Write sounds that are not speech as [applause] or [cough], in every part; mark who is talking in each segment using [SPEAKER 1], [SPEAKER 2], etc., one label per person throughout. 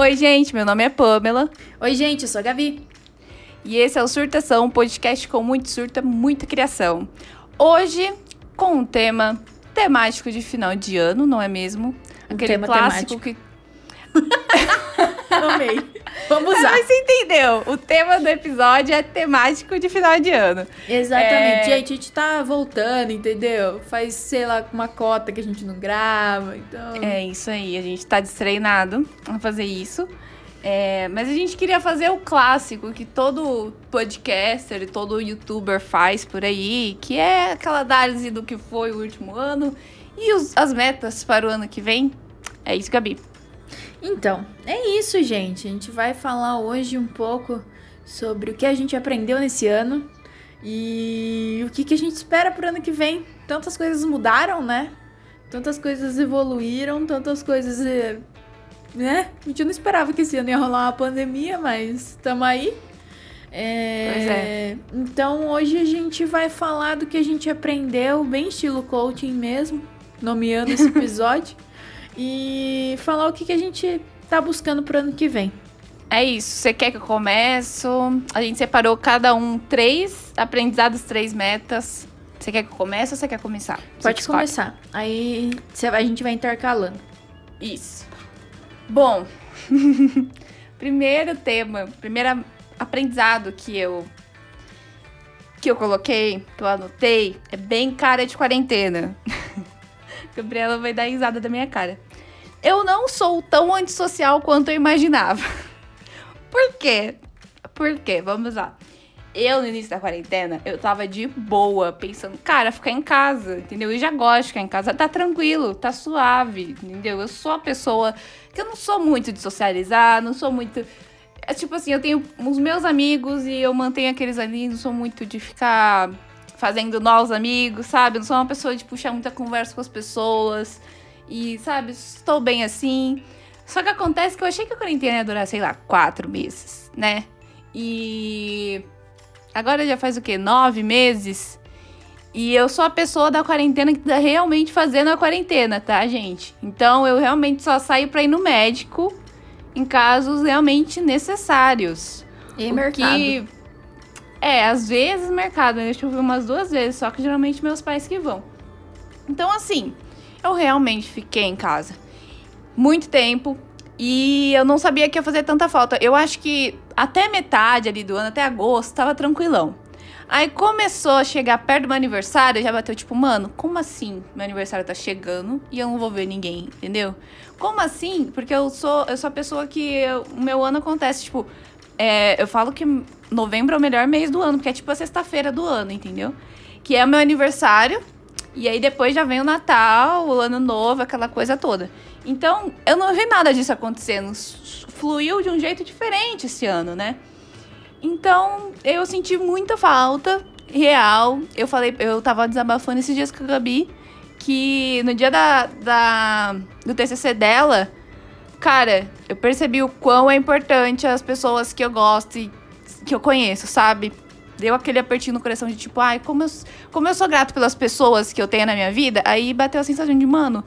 [SPEAKER 1] Oi, gente, meu nome é Pamela.
[SPEAKER 2] Oi, gente, eu sou a Gavi.
[SPEAKER 1] E esse é o Surtação, um podcast com muito surta, muita criação. Hoje, com um tema temático de final de ano, não é mesmo? Aquele
[SPEAKER 2] tema
[SPEAKER 1] clássico
[SPEAKER 2] temático.
[SPEAKER 1] que. [laughs]
[SPEAKER 2] Amei. Vamos usar.
[SPEAKER 1] Mas você entendeu? O tema do episódio é temático de final de ano.
[SPEAKER 2] Exatamente.
[SPEAKER 1] É.
[SPEAKER 2] Gente, a gente tá voltando, entendeu? Faz, sei lá, uma cota que a gente não grava, então...
[SPEAKER 1] É isso aí, a gente tá destreinado a fazer isso. É, mas a gente queria fazer o clássico que todo podcaster e todo youtuber faz por aí, que é aquela análise do que foi o último ano e os- as metas para o ano que vem. É isso, Gabi.
[SPEAKER 2] Então, é isso, gente. A gente vai falar hoje um pouco sobre o que a gente aprendeu nesse ano e o que, que a gente espera pro ano que vem. Tantas coisas mudaram, né? Tantas coisas evoluíram, tantas coisas. eh, Né? A gente não esperava que esse ano ia rolar uma pandemia, mas estamos aí. É,
[SPEAKER 1] Pois é.
[SPEAKER 2] Então hoje a gente vai falar do que a gente aprendeu, bem estilo coaching mesmo, nomeando esse [laughs] episódio, e falar o que, que a gente tá buscando pro ano que vem.
[SPEAKER 1] É isso. Você quer que eu comece? A gente separou cada um três aprendizados, três metas. Você quer que eu comece ou você quer começar? Você
[SPEAKER 2] Pode
[SPEAKER 1] escolhe.
[SPEAKER 2] começar. Aí a gente vai intercalando.
[SPEAKER 1] Isso. Bom, [laughs] primeiro tema, primeiro aprendizado que eu que eu coloquei, que eu anotei, é bem cara de quarentena. [laughs] Gabriela vai dar risada da minha cara. Eu não sou tão antissocial quanto eu imaginava. [laughs] Por quê? Por quê? Vamos lá. Eu, no início da quarentena, eu tava de boa, pensando, cara, ficar em casa, entendeu? Eu já gosto de ficar em casa, tá tranquilo, tá suave, entendeu? Eu sou a pessoa que eu não sou muito de socializar, não sou muito. É tipo assim, eu tenho os meus amigos e eu mantenho aqueles ali, não sou muito de ficar fazendo novos amigos, sabe? Eu não sou uma pessoa de puxar muita conversa com as pessoas. E, sabe, estou bem assim. Só que acontece que eu achei que a quarentena ia durar, sei lá, quatro meses, né? E agora já faz o quê? Nove meses? E eu sou a pessoa da quarentena que tá realmente fazendo a quarentena, tá, gente? Então eu realmente só saio pra ir no médico em casos realmente necessários.
[SPEAKER 2] E
[SPEAKER 1] O
[SPEAKER 2] mercado.
[SPEAKER 1] que- É, às vezes mercado, né? Deixa eu ver umas duas vezes, só que geralmente meus pais que vão. Então, assim, eu realmente fiquei em casa muito tempo e eu não sabia que ia fazer tanta falta. Eu acho que até metade ali do ano, até agosto, tava tranquilão. Aí começou a chegar perto do meu aniversário, já bateu tipo, mano, como assim? Meu aniversário tá chegando e eu não vou ver ninguém, entendeu? Como assim? Porque eu sou, eu sou a pessoa que o meu ano acontece, tipo, é, eu falo que novembro é o melhor mês do ano, porque é tipo a sexta-feira do ano, entendeu? Que é o meu aniversário, e aí depois já vem o Natal, o Ano Novo, aquela coisa toda. Então, eu não vi nada disso acontecendo. Fluiu de um jeito diferente esse ano, né? Então, eu senti muita falta real. Eu falei, eu tava desabafando esses dias com a Gabi que no dia da, da do TCC dela, cara, eu percebi o quão é importante as pessoas que eu gosto e que eu conheço, sabe? Deu aquele apertinho no coração de tipo, ai, como eu, como eu sou grato pelas pessoas que eu tenho na minha vida. Aí bateu a sensação de, mano,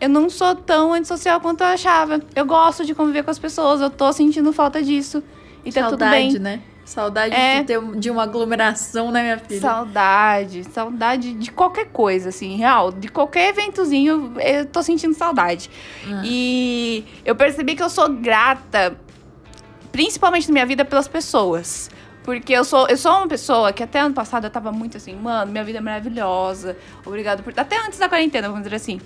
[SPEAKER 1] eu não sou tão antissocial quanto eu achava. Eu gosto de conviver com as pessoas, eu tô sentindo falta disso. E tá tudo bem.
[SPEAKER 2] Né? Saudade
[SPEAKER 1] É.
[SPEAKER 2] de ter de uma aglomeração, né, minha filha?
[SPEAKER 1] Saudade, saudade de qualquer coisa, assim, real. De qualquer eventozinho, eu tô sentindo saudade.
[SPEAKER 2] Ah.
[SPEAKER 1] E eu percebi que eu sou grata, principalmente na minha vida, pelas pessoas. Porque eu sou, eu sou uma pessoa que até ano passado eu tava muito assim, mano, minha vida é maravilhosa. Obrigado por. Até antes da quarentena, vamos dizer assim.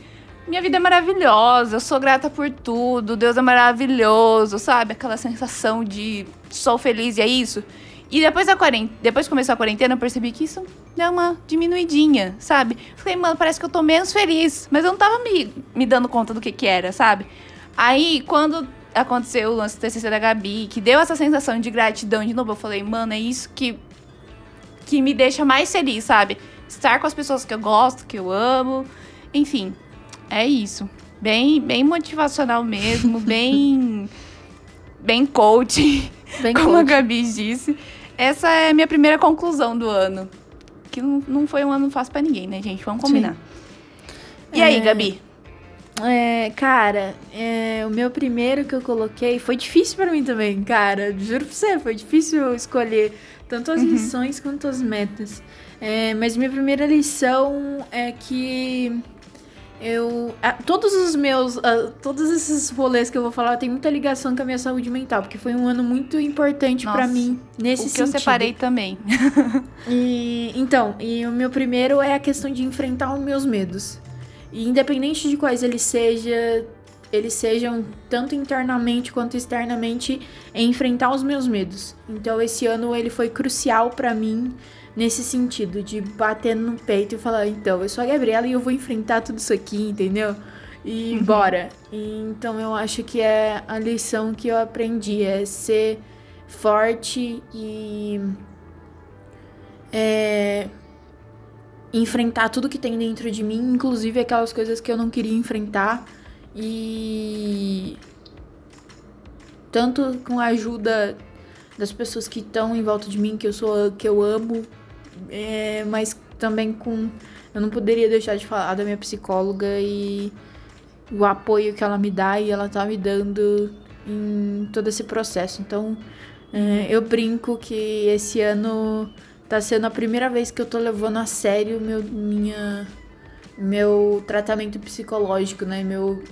[SPEAKER 1] Minha vida é maravilhosa, eu sou grata por tudo, Deus é maravilhoso, sabe? Aquela sensação de sou feliz e é isso. E depois da quarentena, depois que começou a quarentena, eu percebi que isso deu uma diminuidinha, sabe? Falei, mano, parece que eu tô menos feliz, mas eu não tava me, me dando conta do que que era, sabe? Aí, quando aconteceu o lance do TCC da Gabi, que deu essa sensação de gratidão de novo, eu falei, mano, é isso que, que me deixa mais feliz, sabe? Estar com as pessoas que eu gosto, que eu amo, enfim, é isso. Bem, bem motivacional mesmo, [laughs] bem, bem coach,
[SPEAKER 2] Bem
[SPEAKER 1] como a
[SPEAKER 2] coach.
[SPEAKER 1] Gabi disse. Essa é a minha primeira conclusão do ano. Que não, não foi um ano fácil pra ninguém, né, gente? Vamos combinar. E aí,
[SPEAKER 2] É.
[SPEAKER 1] Gabi?
[SPEAKER 2] É, cara, é, o meu primeiro que eu coloquei foi difícil para mim também, cara. Juro pra você, foi difícil escolher tanto as uhum. lições quanto as metas. É, mas minha primeira lição é que eu. todos os meus. todos esses rolês que eu vou falar tem muita ligação com a minha saúde mental, porque foi um ano muito importante para mim nesse o que sentido.
[SPEAKER 1] eu separei também.
[SPEAKER 2] e, então, e o meu primeiro é a questão de enfrentar os meus medos. E independente de quais eles sejam, eles sejam tanto internamente quanto externamente, é enfrentar os meus medos. Então esse ano ele foi crucial para mim nesse sentido de bater no peito e falar, então, eu sou a Gabriela e eu vou enfrentar tudo isso aqui, entendeu? E uhum. bora. E, então eu acho que é a lição que eu aprendi é ser forte e é, enfrentar tudo que tem dentro de mim, inclusive aquelas coisas que eu não queria enfrentar. E tanto com a ajuda das pessoas que estão em volta de mim, que eu sou que eu amo, é, mas também com eu não poderia deixar de falar da minha psicóloga e o apoio que ela me dá e ela tá me dando em todo esse processo. Então, é, eu brinco que esse ano tá sendo a primeira vez que eu tô levando a sério meu, minha, meu tratamento psicológico, né? Meu,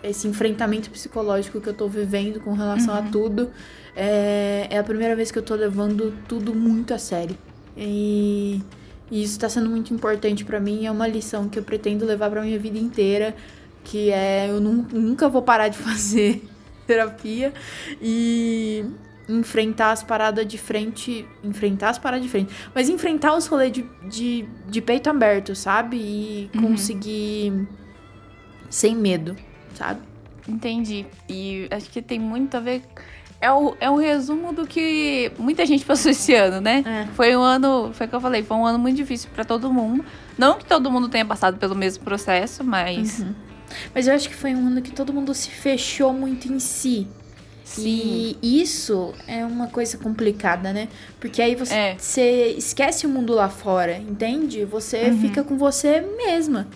[SPEAKER 2] esse enfrentamento psicológico que eu tô vivendo com relação uhum. a tudo. É, é a primeira vez que eu tô levando tudo muito a sério. E, e isso tá sendo muito importante para mim. É uma lição que eu pretendo levar pra minha vida inteira. Que é, eu nunca vou parar de [laughs] fazer terapia. E enfrentar as paradas de frente. Enfrentar as paradas de frente. Mas enfrentar os rolês de, de, de peito aberto, sabe? E uhum. conseguir. Sem medo, sabe?
[SPEAKER 1] Entendi. E acho que tem muito a ver. É o, é um resumo do que muita gente passou esse ano, né? É. Foi um ano, foi o que eu falei, foi um ano muito difícil para todo mundo. Não que todo mundo tenha passado pelo mesmo processo, mas. Uhum.
[SPEAKER 2] Mas eu acho que foi um ano que todo mundo se fechou muito em si. Sim. E isso é uma coisa complicada, né? Porque aí você, é. você esquece o mundo lá fora, entende? Você uhum. fica com você mesma.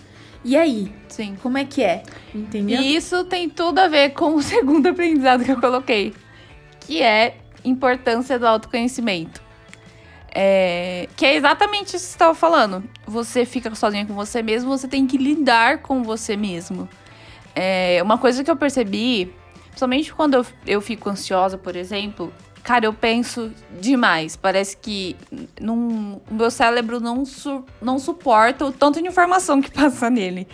[SPEAKER 2] E aí? Sim. Como é que é? Entendeu?
[SPEAKER 1] E isso tem tudo a ver com o [laughs] segundo aprendizado que eu coloquei, que é importância do autoconhecimento. É, que é exatamente isso que você estava falando. Você fica sozinha com você mesmo, você tem que lidar com você mesmo. É, uma coisa que eu percebi Principalmente quando eu, eu fico ansiosa, por exemplo, cara, eu penso demais. Parece que o meu cérebro não, su, não suporta o tanto de informação que [laughs] passa nele.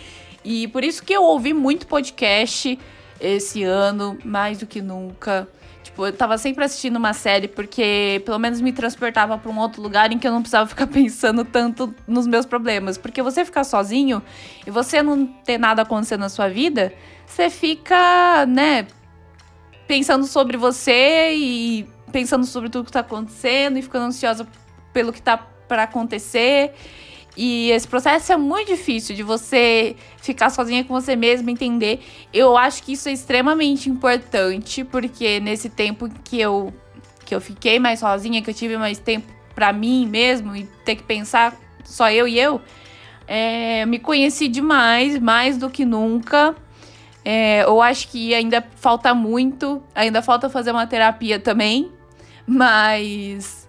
[SPEAKER 1] E por isso que eu ouvi muito podcast esse ano, mais do que nunca. Tipo, eu tava sempre assistindo uma série porque pelo menos me transportava para um outro lugar em que eu não precisava [laughs] ficar pensando tanto nos meus problemas. Porque você ficar sozinho e você não ter nada acontecendo na sua vida, você fica, né, pensando sobre você e pensando sobre tudo que tá acontecendo e ficando ansiosa pelo que tá para acontecer. E esse processo é muito difícil de você ficar sozinha com você mesma, entender. Eu acho que isso é extremamente importante, porque nesse tempo que eu que eu fiquei mais sozinha, que eu tive mais tempo para mim mesmo e ter que pensar só eu e eu, é, me conheci demais, mais do que nunca. É, eu acho que ainda falta muito, ainda falta fazer uma terapia também, mas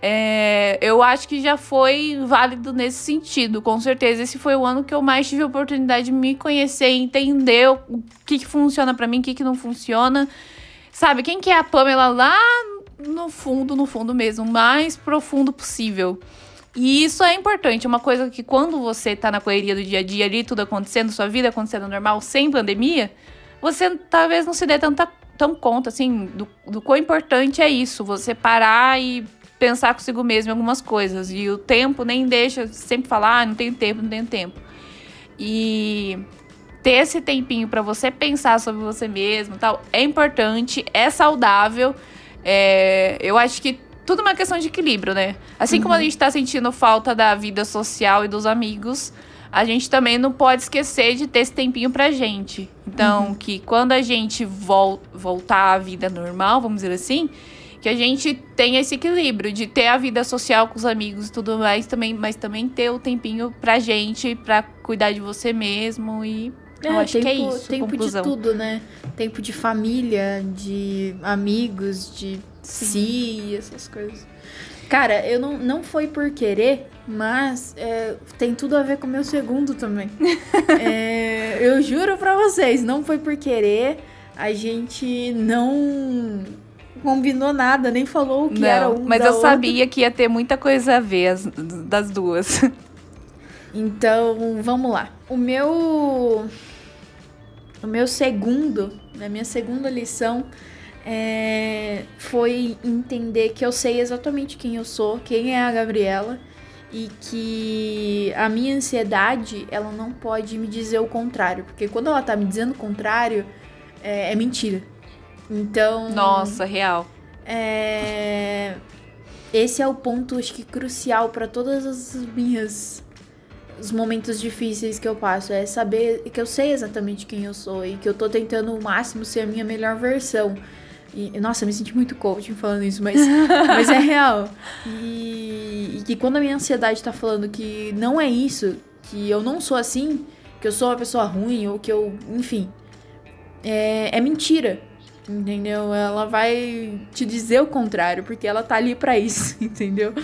[SPEAKER 1] é, eu acho que já foi válido nesse sentido, com certeza. Esse foi o ano que eu mais tive a oportunidade de me conhecer, entender o que, que funciona para mim, o que, que não funciona. Sabe, quem que é a Pamela lá no fundo, no fundo mesmo, mais profundo possível. E isso é importante, uma coisa que quando você tá na correria do dia a dia ali, tudo acontecendo, sua vida acontecendo normal, sem pandemia, você talvez não se dê tanta, tão conta, assim, do, do quão importante é isso, você parar e pensar consigo mesmo em algumas coisas. E o tempo nem deixa sempre falar, ah, não tenho tempo, não tenho tempo. E ter esse tempinho para você pensar sobre você mesmo tal, é importante, é saudável. É, eu acho que tudo uma questão de equilíbrio, né? Assim uhum. como a uhum. gente tá sentindo falta da vida social e dos amigos, a gente também não pode esquecer de ter esse tempinho pra gente. Então, uhum. que quando a gente vol voltar à vida normal, vamos dizer assim, que a gente tenha esse equilíbrio de ter a vida social com os amigos e tudo mais também, mas também ter o tempinho pra gente, pra cuidar de você mesmo e
[SPEAKER 2] É,
[SPEAKER 1] Eu acho
[SPEAKER 2] tempo,
[SPEAKER 1] que é isso,
[SPEAKER 2] tempo de
[SPEAKER 1] conclusão.
[SPEAKER 2] tudo, né? Tempo de família, de amigos, de si, essas coisas. Cara, eu não, não foi por querer, mas é, tem tudo a ver com o meu segundo também. [laughs] É, eu juro pra vocês, não foi por querer. A gente não combinou nada, nem falou o que era um
[SPEAKER 1] mas eu
[SPEAKER 2] outra.
[SPEAKER 1] sabia que ia ter muita coisa a ver as- das duas. [laughs]
[SPEAKER 2] Então, vamos lá. O meu. O meu segundo, a minha segunda lição é, foi entender que eu sei exatamente quem eu sou, quem é a Gabriela, e que a minha ansiedade, ela não pode me dizer o contrário. Porque quando ela tá me dizendo o contrário, é, é mentira. Então.
[SPEAKER 1] Nossa, real.
[SPEAKER 2] É... Esse é o ponto, acho que crucial para todas as minhas os momentos difíceis que eu passo é saber que eu sei exatamente quem eu sou e que eu tô tentando o máximo ser a minha melhor versão. E, nossa, eu me senti muito coaching falando isso, mas, [laughs] mas é real. E, e que quando a minha ansiedade tá falando que não é isso, que eu não sou assim, que eu sou uma pessoa ruim, ou que eu. Enfim. É, é mentira. Entendeu? Ela vai te dizer o contrário, porque ela tá ali pra isso, [laughs] entendeu?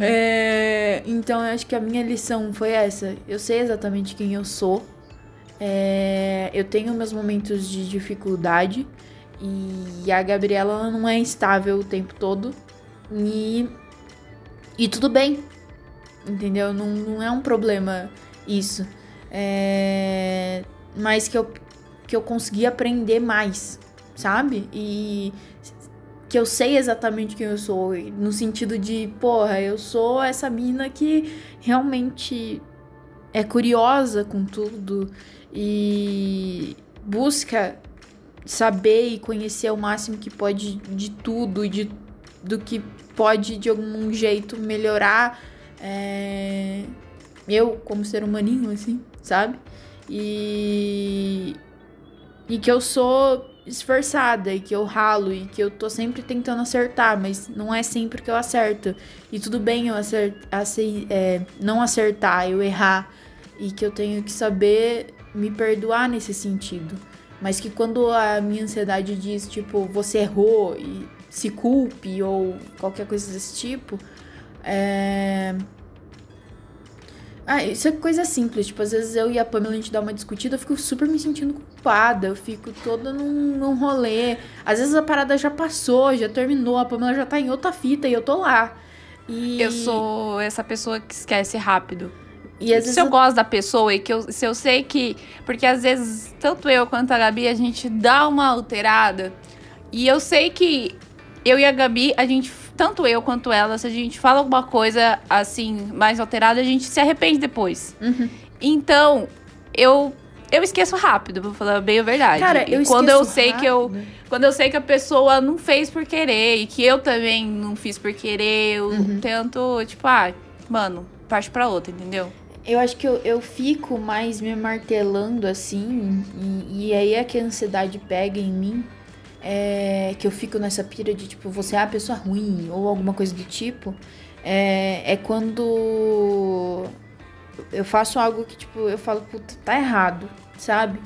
[SPEAKER 2] É, então eu acho que a minha lição foi essa. Eu sei exatamente quem eu sou. É, eu tenho meus momentos de dificuldade. E a Gabriela ela não é estável o tempo todo. E, e tudo bem. Entendeu? Não, não é um problema isso. É, mas que eu, que eu consegui aprender mais, sabe? E que eu sei exatamente quem eu sou. No sentido de, porra, eu sou essa mina que realmente é curiosa com tudo e busca saber e conhecer o máximo que pode de tudo de, do que pode de algum jeito melhorar é, eu como ser humaninho, assim, sabe? E, e que eu sou esforçada e que eu ralo e que eu tô sempre tentando acertar, mas não é sempre que eu acerto. E tudo bem eu acert, acei- é, não acertar, eu errar. E que eu tenho que saber me perdoar nesse sentido. Mas que quando a minha ansiedade diz, tipo, você errou e se culpe ou qualquer coisa desse tipo, é. Ah, isso é coisa simples. Tipo, às vezes eu e a Pamela a gente dá uma discutida, eu fico super me sentindo culpada. Eu fico toda num, num rolê. Às vezes a parada já passou, já terminou, a Pamela já tá em outra fita e eu tô lá. E,
[SPEAKER 1] Eu sou essa pessoa que esquece rápido.
[SPEAKER 2] E às vezes
[SPEAKER 1] se eu gosto da pessoa e que eu, se eu sei que. Porque às vezes, tanto eu quanto a Gabi, a gente dá uma alterada. E eu sei que eu e a Gabi, a gente. Tanto eu quanto ela, se a gente fala alguma coisa assim, mais alterada, a gente se arrepende depois.
[SPEAKER 2] Uhum.
[SPEAKER 1] Então, eu. Eu esqueço rápido, vou falar bem a verdade.
[SPEAKER 2] Cara,
[SPEAKER 1] E
[SPEAKER 2] eu
[SPEAKER 1] quando eu
[SPEAKER 2] esqueço
[SPEAKER 1] sei que eu.
[SPEAKER 2] rápido.
[SPEAKER 1] Quando eu sei que a pessoa não fez por querer e que eu também não fiz por querer, eu
[SPEAKER 2] Uhum.
[SPEAKER 1] tento, tipo, ah, mano, parte pra outra, entendeu?
[SPEAKER 2] Eu acho que eu, eu fico mais me martelando assim, e, e aí é que a ansiedade pega em mim. É, que eu fico nessa pira de tipo, você é a pessoa ruim ou alguma coisa do tipo. É, é quando eu faço algo que, tipo, eu falo, puta, tá errado, sabe?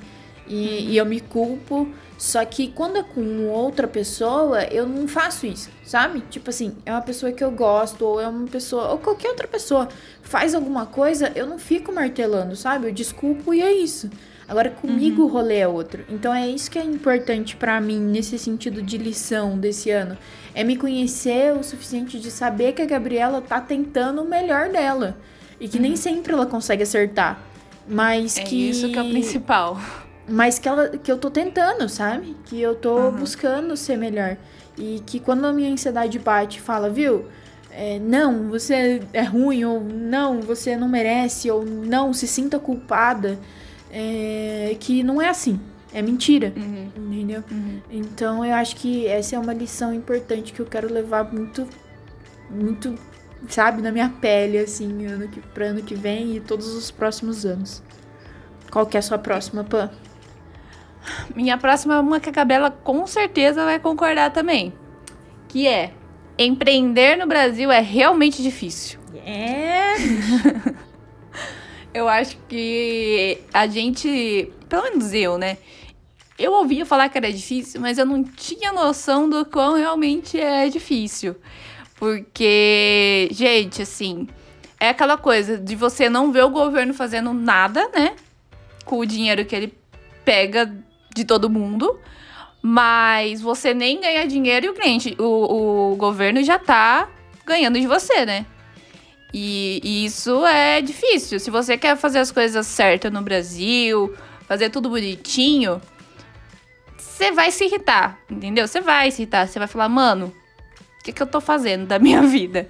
[SPEAKER 2] E, e eu me culpo. Só que quando é com outra pessoa, eu não faço isso, sabe? Tipo assim, é uma pessoa que eu gosto, ou é uma pessoa, ou qualquer outra pessoa faz alguma coisa, eu não fico martelando, sabe? Eu desculpo e é isso. Agora comigo o rolê é outro. Então é isso que é importante pra mim nesse sentido de lição desse ano. É me conhecer o suficiente de saber que a Gabriela tá tentando o melhor dela. E que nem sempre ela consegue acertar. Mas
[SPEAKER 1] É
[SPEAKER 2] que.
[SPEAKER 1] isso que é o principal.
[SPEAKER 2] Mas que, ela, que eu tô tentando, sabe? Que eu tô
[SPEAKER 1] Aham.
[SPEAKER 2] buscando ser melhor. E que quando a minha ansiedade bate e fala, viu? é, não, você é ruim, ou não, você não merece, ou não, se sinta culpada. É, que não é assim. É mentira.
[SPEAKER 1] Uhum,
[SPEAKER 2] Entendeu?
[SPEAKER 1] uhum.
[SPEAKER 2] Então eu acho que essa é uma lição importante que eu quero levar muito, muito, sabe, na minha pele, assim, ano que, pra ano que vem e todos os próximos anos. Qual que é a sua próxima, Pan?
[SPEAKER 1] Minha próxima é uma que a Gabriela com certeza vai concordar também. Que é empreender no Brasil é realmente difícil.
[SPEAKER 2] É. [laughs]
[SPEAKER 1] eu acho que a gente, pelo menos eu, né? Eu ouvia falar que era difícil, mas eu não tinha noção do quão realmente é difícil. Porque, gente, assim, é aquela coisa de você não ver o governo fazendo nada, né? Com o dinheiro que ele pega de todo mundo. Mas você nem ganha dinheiro e o cliente, o, o governo já tá ganhando de você, né? E, isso é difícil. Se você quer fazer as coisas certas no Brasil, fazer tudo bonitinho, você vai se irritar, entendeu? Você vai se irritar. Você vai falar, mano, o que, que eu tô fazendo da minha [laughs] vida?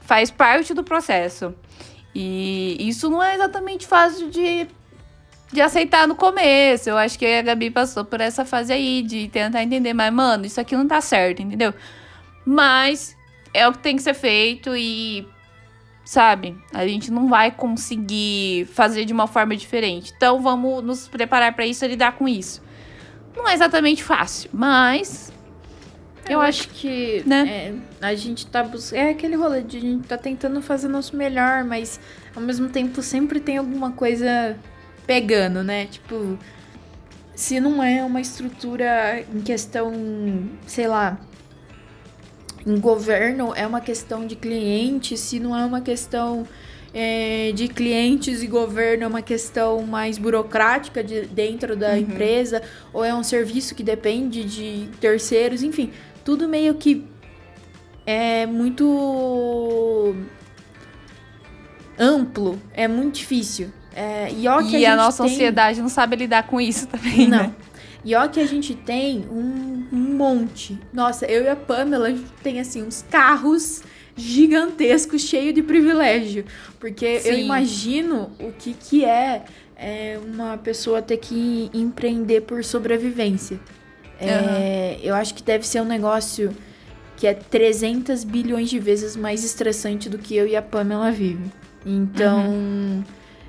[SPEAKER 1] Faz parte do processo. E isso não é exatamente fácil de, de aceitar no começo. Eu acho que a Gabi passou por essa fase aí de tentar entender, mas, mano, isso aqui não tá certo, entendeu? Mas é o que tem que ser feito e sabe? A gente não vai conseguir fazer de uma forma diferente. Então vamos nos preparar para isso e lidar com isso. Não é exatamente fácil, mas
[SPEAKER 2] eu, eu acho que né? É, a gente tá buscando. É aquele rolê de a gente tá tentando fazer nosso melhor, mas ao mesmo tempo sempre tem alguma coisa pegando, né? Tipo, se não é uma estrutura em questão, sei lá, em governo é uma questão de cliente, se não é uma questão é, de clientes e governo, é uma questão mais burocrática de, dentro da uhum. empresa, ou é um serviço que depende de terceiros, enfim, tudo meio que é muito amplo, é muito difícil. É,
[SPEAKER 1] e, ó, e a, a nossa tem... sociedade não sabe lidar com isso também,
[SPEAKER 2] não.
[SPEAKER 1] né?
[SPEAKER 2] E ó que a gente tem um, um monte. Nossa, eu e a Pamela tem assim uns carros gigantescos, cheio de privilégio. Porque Sim. eu imagino o que, que é, é, uma pessoa ter que empreender por sobrevivência. É, Eu acho que deve ser um negócio que é 300 bilhões de vezes mais estressante do que eu e a Pamela vivem. Então, uhum.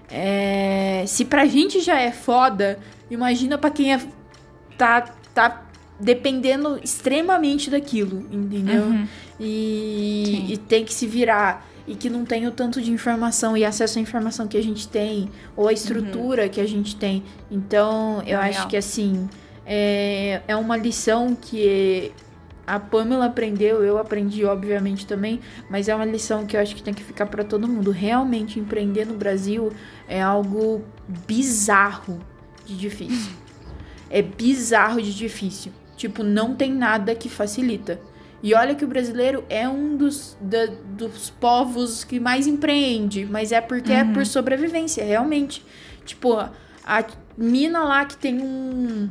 [SPEAKER 2] é, se pra gente já é foda, imagina pra quem é tá, tá dependendo extremamente daquilo, entendeu? Uhum. E, e, tem que se virar. E que não tem o tanto de informação e acesso à informação que a gente tem, ou a estrutura uhum. que a gente tem. Então, eu é acho que assim, é, é uma lição que a Pamela aprendeu, eu aprendi, obviamente, também, mas é uma lição que eu acho que tem que ficar para todo mundo. Realmente, empreender no Brasil é algo bizarro de difícil [laughs] é bizarro de difícil. Tipo, não tem nada que facilita. E olha que o brasileiro é um dos, da, dos povos que mais empreende, mas é porque uhum. é por uhum. sobrevivência, realmente. Tipo, a mina lá que tem um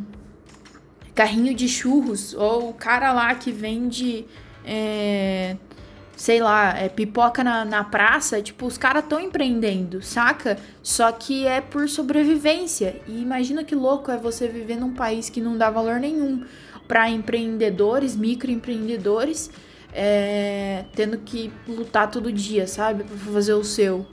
[SPEAKER 2] carrinho de churros, ou o cara lá que vende é, sei lá, é, pipoca na, na praça, tipo, os caras estão empreendendo, saca? Só que é por sobrevivência. E imagina que louco é você viver num país que não dá valor nenhum para empreendedores, microempreendedores, é, tendo que lutar todo dia, sabe? Pra fazer o seu.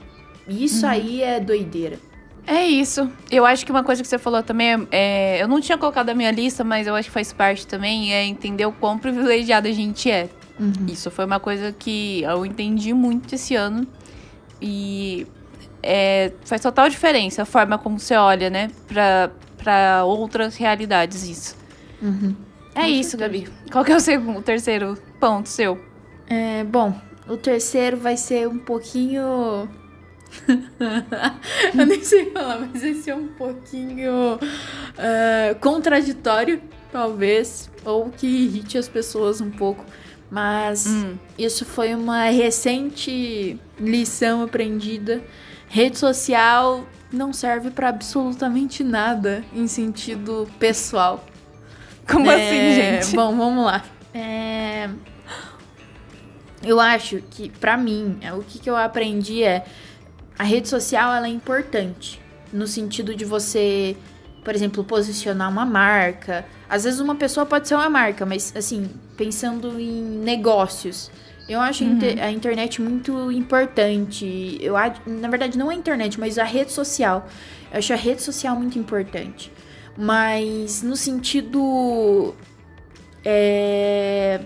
[SPEAKER 2] Isso uhum. aí é doideira.
[SPEAKER 1] É isso. Eu acho que uma coisa que você falou também é, é, Eu não tinha colocado na minha lista, mas eu acho que faz parte também, é entender o quão privilegiado a gente é. Uhum. Isso foi uma coisa que eu entendi muito esse ano. E é, faz total diferença a forma como você olha, né? Pra, pra outras realidades, isso.
[SPEAKER 2] Uhum.
[SPEAKER 1] É Com isso, certeza. Gabi. Qual que é o segundo, o terceiro ponto seu?
[SPEAKER 2] É, bom, o terceiro vai ser um pouquinho. [laughs] eu nem sei falar, mas vai ser um pouquinho uh, contraditório, talvez, ou que irrite as pessoas um pouco. Mas hum. isso foi uma recente lição aprendida. Rede social não serve para absolutamente nada em sentido pessoal.
[SPEAKER 1] Como é, assim, gente?
[SPEAKER 2] Bom, vamos lá. É, eu acho que, para mim, é, o que, que eu aprendi é a rede social ela é importante no sentido de você por exemplo, posicionar uma marca. Às vezes uma pessoa pode ser uma marca, mas assim, pensando em negócios. Eu acho uhum. a internet muito importante. Eu, na verdade, não a internet, mas a rede social. Eu acho a rede social muito importante. Mas no sentido é,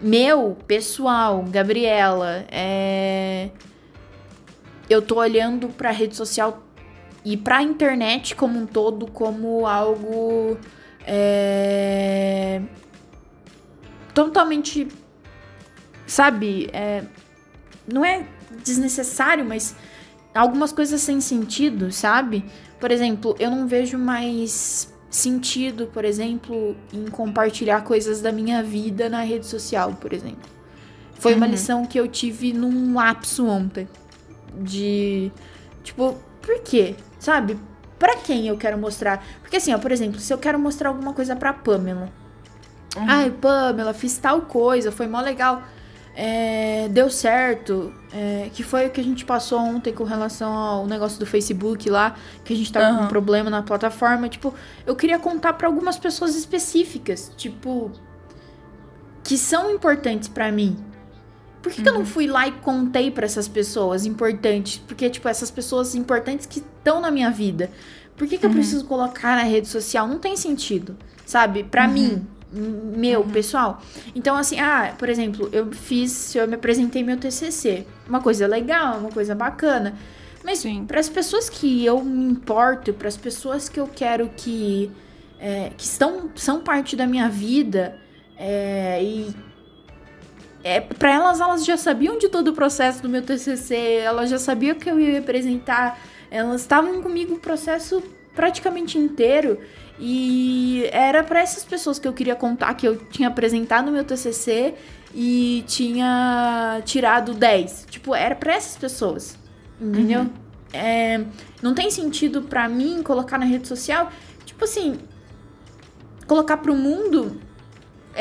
[SPEAKER 2] meu, pessoal, Gabriela, é, eu tô olhando pra rede social e pra internet como um todo, como algo. É, totalmente. Sabe? É, não é desnecessário, mas algumas coisas sem sentido, sabe? Por exemplo, eu não vejo mais sentido, por exemplo, em compartilhar coisas da minha vida na rede social, por exemplo. Foi uhum. uma lição que eu tive num lapso ontem. De. Tipo, por quê? Sabe? Pra quem eu quero mostrar? Porque assim, ó, por exemplo, se eu quero mostrar alguma coisa pra Pamela. Uhum. Ai, Pamela, fiz tal coisa, foi mó legal é, deu certo, é, que foi o que a gente passou ontem com relação ao negócio do Facebook lá, que a gente tava uhum. com um problema na plataforma. Tipo, eu queria contar para algumas pessoas específicas, tipo, que são importantes para mim. Por que, uhum. que, eu não uhum. fui lá e contei para essas pessoas importantes? Porque, tipo, essas pessoas importantes que estão na minha vida. Por que, que uhum. eu preciso colocar na rede social? Não tem sentido, sabe? Para uhum. mim, meu, uhum. pessoal. Então, assim, ah, por exemplo, eu fiz, eu me apresentei meu TCC. Uma coisa legal, uma coisa bacana. Mas para as pessoas que eu me importo, para as pessoas que eu quero que, é, que estão, são parte da minha vida, é, e é, para elas, elas já sabiam de todo o processo do meu TCC, elas já sabiam que eu ia apresentar, elas estavam comigo o processo praticamente inteiro. E era para essas pessoas que eu queria contar que eu tinha apresentado meu TCC e tinha tirado 10. Tipo, era para essas pessoas. Entendeu? Uhum. É, não tem sentido para mim colocar na rede social, tipo assim, colocar pro mundo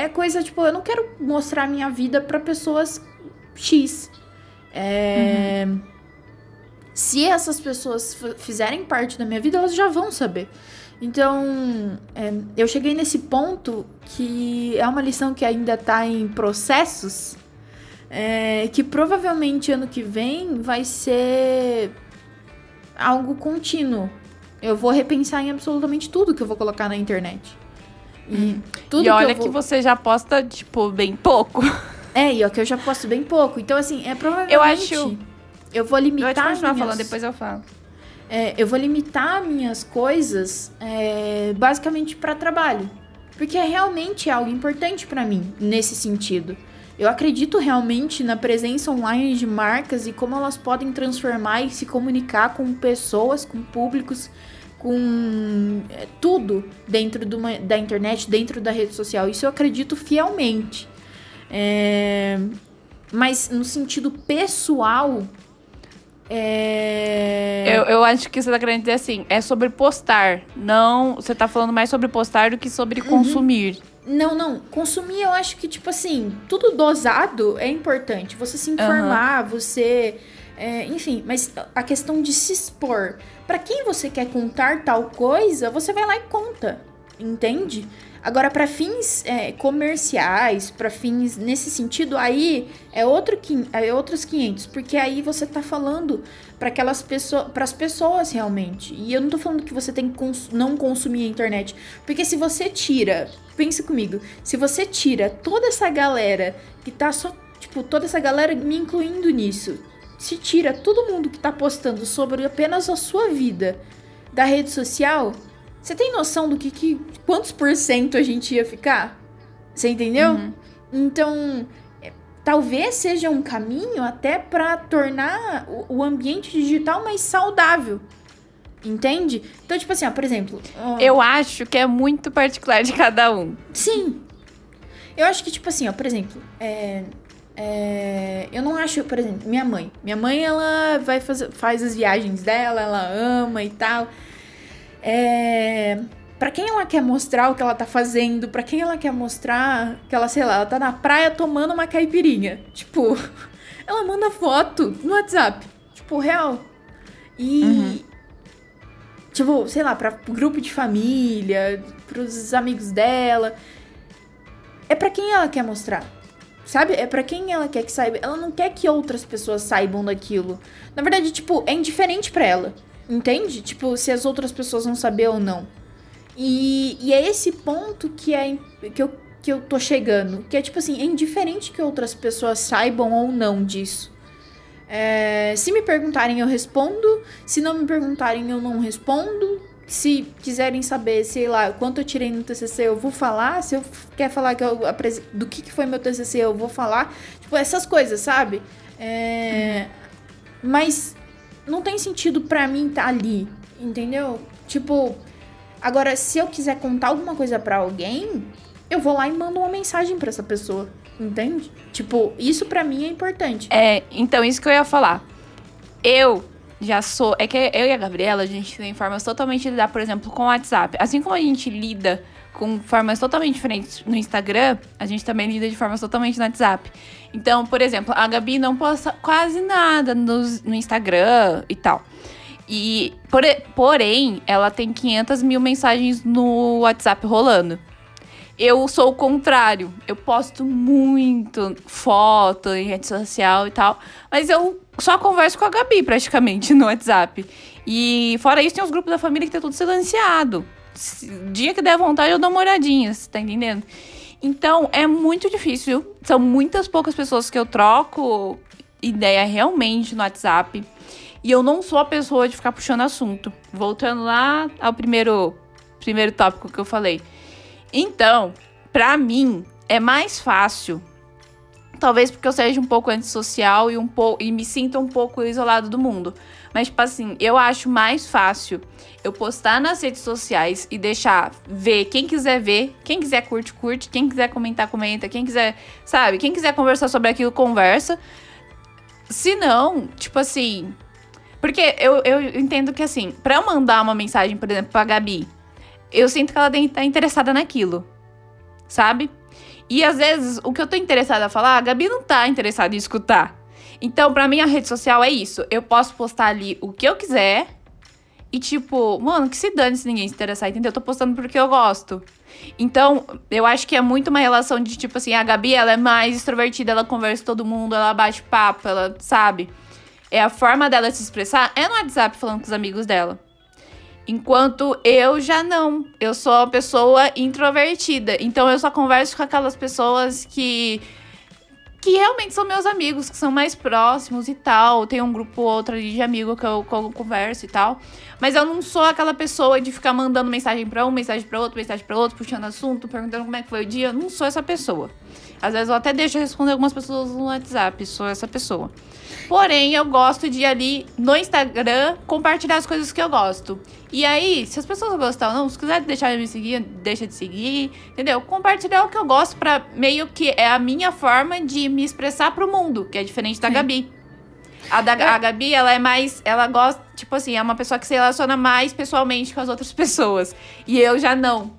[SPEAKER 2] é coisa, tipo, eu não quero mostrar minha vida para pessoas X. É, uhum. Se essas pessoas fizerem parte da minha vida, elas já vão saber. Então, é, eu cheguei nesse ponto que é uma lição que ainda está em processos, é, que provavelmente ano que vem vai ser algo contínuo. Eu vou repensar em absolutamente tudo que eu vou colocar na internet.
[SPEAKER 1] E, hum. tudo e olha que, vou... que, você já posta, tipo, bem pouco. [laughs]
[SPEAKER 2] É, e ó, que eu já posto bem pouco. Então, assim, é provavelmente... Eu acho... Eu vou limitar... Eu
[SPEAKER 1] continuar minhas... falando, depois eu falo
[SPEAKER 2] é, eu vou limitar minhas coisas é, basicamente para trabalho. Porque é realmente algo importante para mim nesse sentido. Eu acredito realmente na presença online de marcas e como elas podem transformar e se comunicar com pessoas, com públicos, com é, tudo dentro uma, da internet, dentro da rede social. Isso eu acredito fielmente. É, mas no sentido pessoal, é...
[SPEAKER 1] Eu, eu acho que você tá querendo dizer assim, é sobre postar. Não. Você tá falando mais sobre postar do que sobre uhum. consumir.
[SPEAKER 2] Não, não. Consumir, eu acho que, tipo assim, tudo dosado é importante. Você se informar, uhum. você. É, enfim, mas a questão de se expor. para quem você quer contar tal coisa, você vai lá e conta. Entende? Agora, para fins é, comerciais, para fins nesse sentido, aí é, outro, é outros 500, porque aí você tá falando para aquelas pessoas, para as pessoas realmente. E eu não tô falando que você tem que cons não consumir a internet, porque se você tira, pense comigo, se você tira toda essa galera que tá só, tipo, toda essa galera me incluindo nisso, se tira todo mundo que tá postando sobre apenas a sua vida da rede social, você tem noção do que, que quantos por cento a gente ia ficar? Você entendeu? Uhum. Então, é, talvez seja um caminho até para tornar o, o, ambiente digital mais saudável. Entende? Então, tipo assim, ó, por exemplo.
[SPEAKER 1] Ó, eu acho que é muito particular de cada um.
[SPEAKER 2] Sim. Eu acho que, tipo assim, ó, por exemplo, é, é, eu não acho, por exemplo, minha mãe. Minha mãe, ela vai fazer, faz as viagens dela, ela ama e tal. É, para quem ela quer mostrar o que ela tá fazendo, para quem ela quer mostrar que ela, sei lá, ela tá na praia tomando uma caipirinha. Tipo, [laughs] ela manda foto no WhatsApp. Tipo, real. E. Uhum. Tipo, sei lá, pra grupo de família, pros amigos dela. É para quem ela quer mostrar. Sabe? É para quem ela quer que saiba. Ela não quer que outras pessoas saibam daquilo. Na verdade, tipo, é indiferente para ela. Entende? Tipo, se as outras pessoas vão saber ou não. E, e é esse ponto que é que eu, que eu tô chegando. Que é tipo assim, é indiferente que outras pessoas saibam ou não disso. É, se me perguntarem, eu respondo. Se não me perguntarem, eu não respondo. Se quiserem saber, sei lá, quanto eu tirei no TCC, eu vou falar. Se eu quer falar que eu do que, que foi meu TCC, eu vou falar. Tipo, essas coisas, sabe? É, uhum. Mas não tem sentido pra mim estar tá ali, entendeu? Tipo, agora, se eu quiser contar alguma coisa para alguém, eu vou lá e mando uma mensagem para essa pessoa. Entende? Tipo, isso para mim é importante.
[SPEAKER 1] É, então, isso que eu ia falar. Eu já sou. É que eu e a Gabriela, a gente tem formas totalmente de lidar, por exemplo, com o WhatsApp. Assim como a gente lida com formas totalmente diferentes no Instagram, a gente também lida de formas totalmente no WhatsApp. Então, por exemplo, a Gabi não posta quase nada no, no Instagram e tal. E, por, porém, ela tem 500 mil mensagens no WhatsApp rolando. Eu sou o contrário. Eu posto muito foto em rede social e tal. Mas eu só converso com a Gabi, praticamente, no WhatsApp. E fora isso, tem os grupos da família que tá tudo silenciado. Dia que der vontade, eu dou uma olhadinha, você tá entendendo? Então, é muito difícil. São muitas poucas pessoas que eu troco ideia realmente no WhatsApp. E eu não sou a pessoa de ficar puxando assunto. Voltando lá ao primeiro, primeiro tópico que eu falei. Então, para mim, é mais fácil. Talvez porque eu seja um pouco antissocial e, um po e me sinta um pouco isolado do mundo. Mas, tipo assim, eu acho mais fácil eu postar nas redes sociais e deixar ver quem quiser ver, quem quiser curte, curte, quem quiser comentar, comenta, quem quiser, sabe, quem quiser conversar sobre aquilo, conversa. Se não, tipo assim. Porque eu, eu entendo que, assim, pra eu mandar uma mensagem, por exemplo, pra Gabi, eu sinto que ela tá interessada naquilo, sabe? E às vezes o que eu tô interessada a falar, a Gabi não tá interessada em escutar. Então, pra mim, a rede social é isso. Eu posso postar ali o que eu quiser. E, tipo, mano, que se dane se ninguém se interessar, entendeu? Eu tô postando porque eu gosto. Então, eu acho que é muito uma relação de, tipo assim, a Gabi, ela é mais extrovertida, ela conversa com todo mundo, ela bate papo, ela, sabe? É a forma dela se expressar é no WhatsApp falando com os amigos dela. Enquanto eu já não. Eu sou uma pessoa introvertida. Então eu só converso com aquelas pessoas que que realmente são meus amigos, que são mais próximos e tal. Tem um grupo ou outro ali de amigo que eu, que eu, converso e tal. Mas eu não sou aquela pessoa de ficar mandando mensagem para um, mensagem para outro, mensagem para outro, puxando assunto, perguntando como é que foi o dia. Eu não sou essa pessoa. Às vezes eu até deixo responder algumas pessoas no WhatsApp, sou essa pessoa. Porém, eu gosto de ali no Instagram compartilhar as coisas que eu gosto. E aí, se as pessoas gostam ou não, se quiser deixar de me seguir, deixa de seguir, entendeu? Compartilhar o que eu gosto para meio que é a minha forma de me expressar pro mundo, que é diferente da Sim. Gabi. A, da, a Gabi, ela é mais. Ela gosta, tipo assim, é uma pessoa que se relaciona mais pessoalmente com as outras [laughs] pessoas. E eu já não.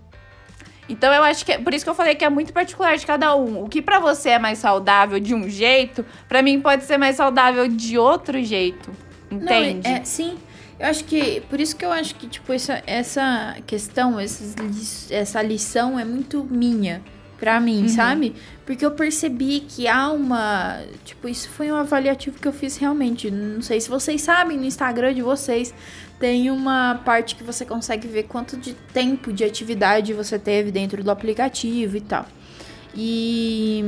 [SPEAKER 1] Então eu acho que é por isso que eu falei que é muito particular de cada um. O que para você é mais saudável de um jeito, para mim pode ser mais saudável de outro jeito. Entende?
[SPEAKER 2] Não, é, sim. Eu acho que por isso que eu acho que tipo essa essa questão, esses, essa lição é muito minha para mim, uhum. sabe? Porque eu percebi que há uma, tipo, isso foi um avaliativo que eu fiz realmente. Não sei se vocês sabem no Instagram de vocês, tem uma parte que você consegue ver quanto de tempo de atividade você teve dentro do aplicativo e tal. E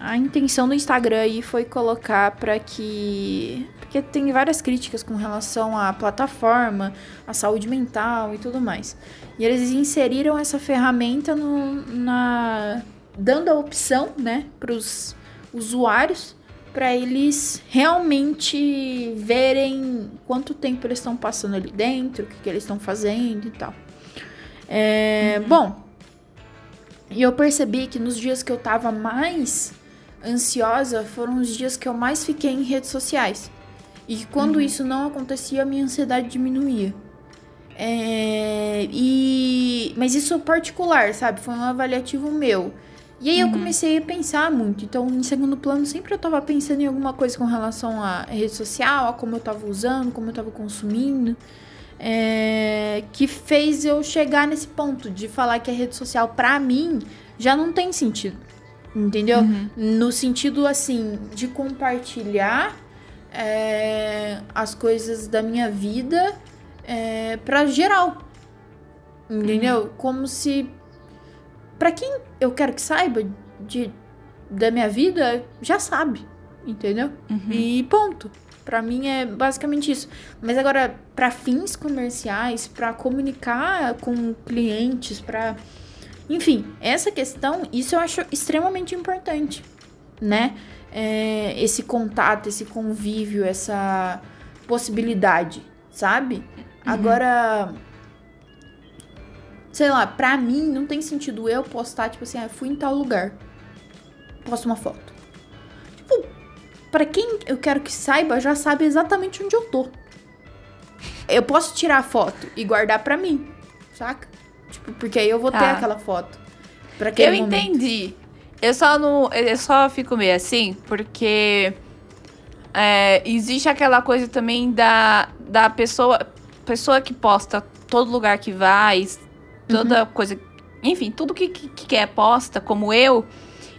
[SPEAKER 2] a intenção do Instagram aí foi colocar para que. Porque tem várias críticas com relação à plataforma, à saúde mental e tudo mais. E eles inseriram essa ferramenta no, na. dando a opção, né, para os usuários para eles realmente verem quanto tempo eles estão passando ali dentro, o que, que eles estão fazendo e tal. É, uhum. Bom, e eu percebi que nos dias que eu tava mais ansiosa foram os dias que eu mais fiquei em redes sociais. E que quando uhum. isso não acontecia, a minha ansiedade diminuía. É, e mas isso é particular, sabe? Foi um avaliativo meu. E aí uhum. eu comecei a pensar muito. Então, em segundo plano, sempre eu tava pensando em alguma coisa com relação à rede social, a como eu tava usando, como eu tava consumindo. É, que fez eu chegar nesse ponto de falar que a rede social, pra mim, já não tem sentido. Entendeu? Uhum. No sentido, assim, de compartilhar é, as coisas da minha vida é, pra geral. Entendeu? Uhum. Como se para quem eu quero que saiba de, da minha vida, já sabe, entendeu? Uhum. E ponto. Pra mim é basicamente isso. Mas agora, pra fins comerciais, pra comunicar com clientes, pra. Enfim, essa questão, isso eu acho extremamente importante, né? É, esse contato, esse convívio, essa possibilidade, sabe? Uhum. Agora, sei lá, pra mim não tem sentido eu postar, tipo assim, ah, fui em tal lugar. Posto uma foto. Tipo, pra quem eu quero que saiba, já sabe exatamente onde eu tô. Eu posso tirar a foto e guardar pra mim, saca? Tipo, porque aí eu vou ter tá. aquela foto.
[SPEAKER 1] Pra eu momento. entendi. Eu só não. Eu só fico meio assim, porque. É, existe aquela coisa também da, da pessoa. Pessoa que posta todo lugar que vai, toda uhum. coisa. Enfim, tudo que, que, que é posta, como eu,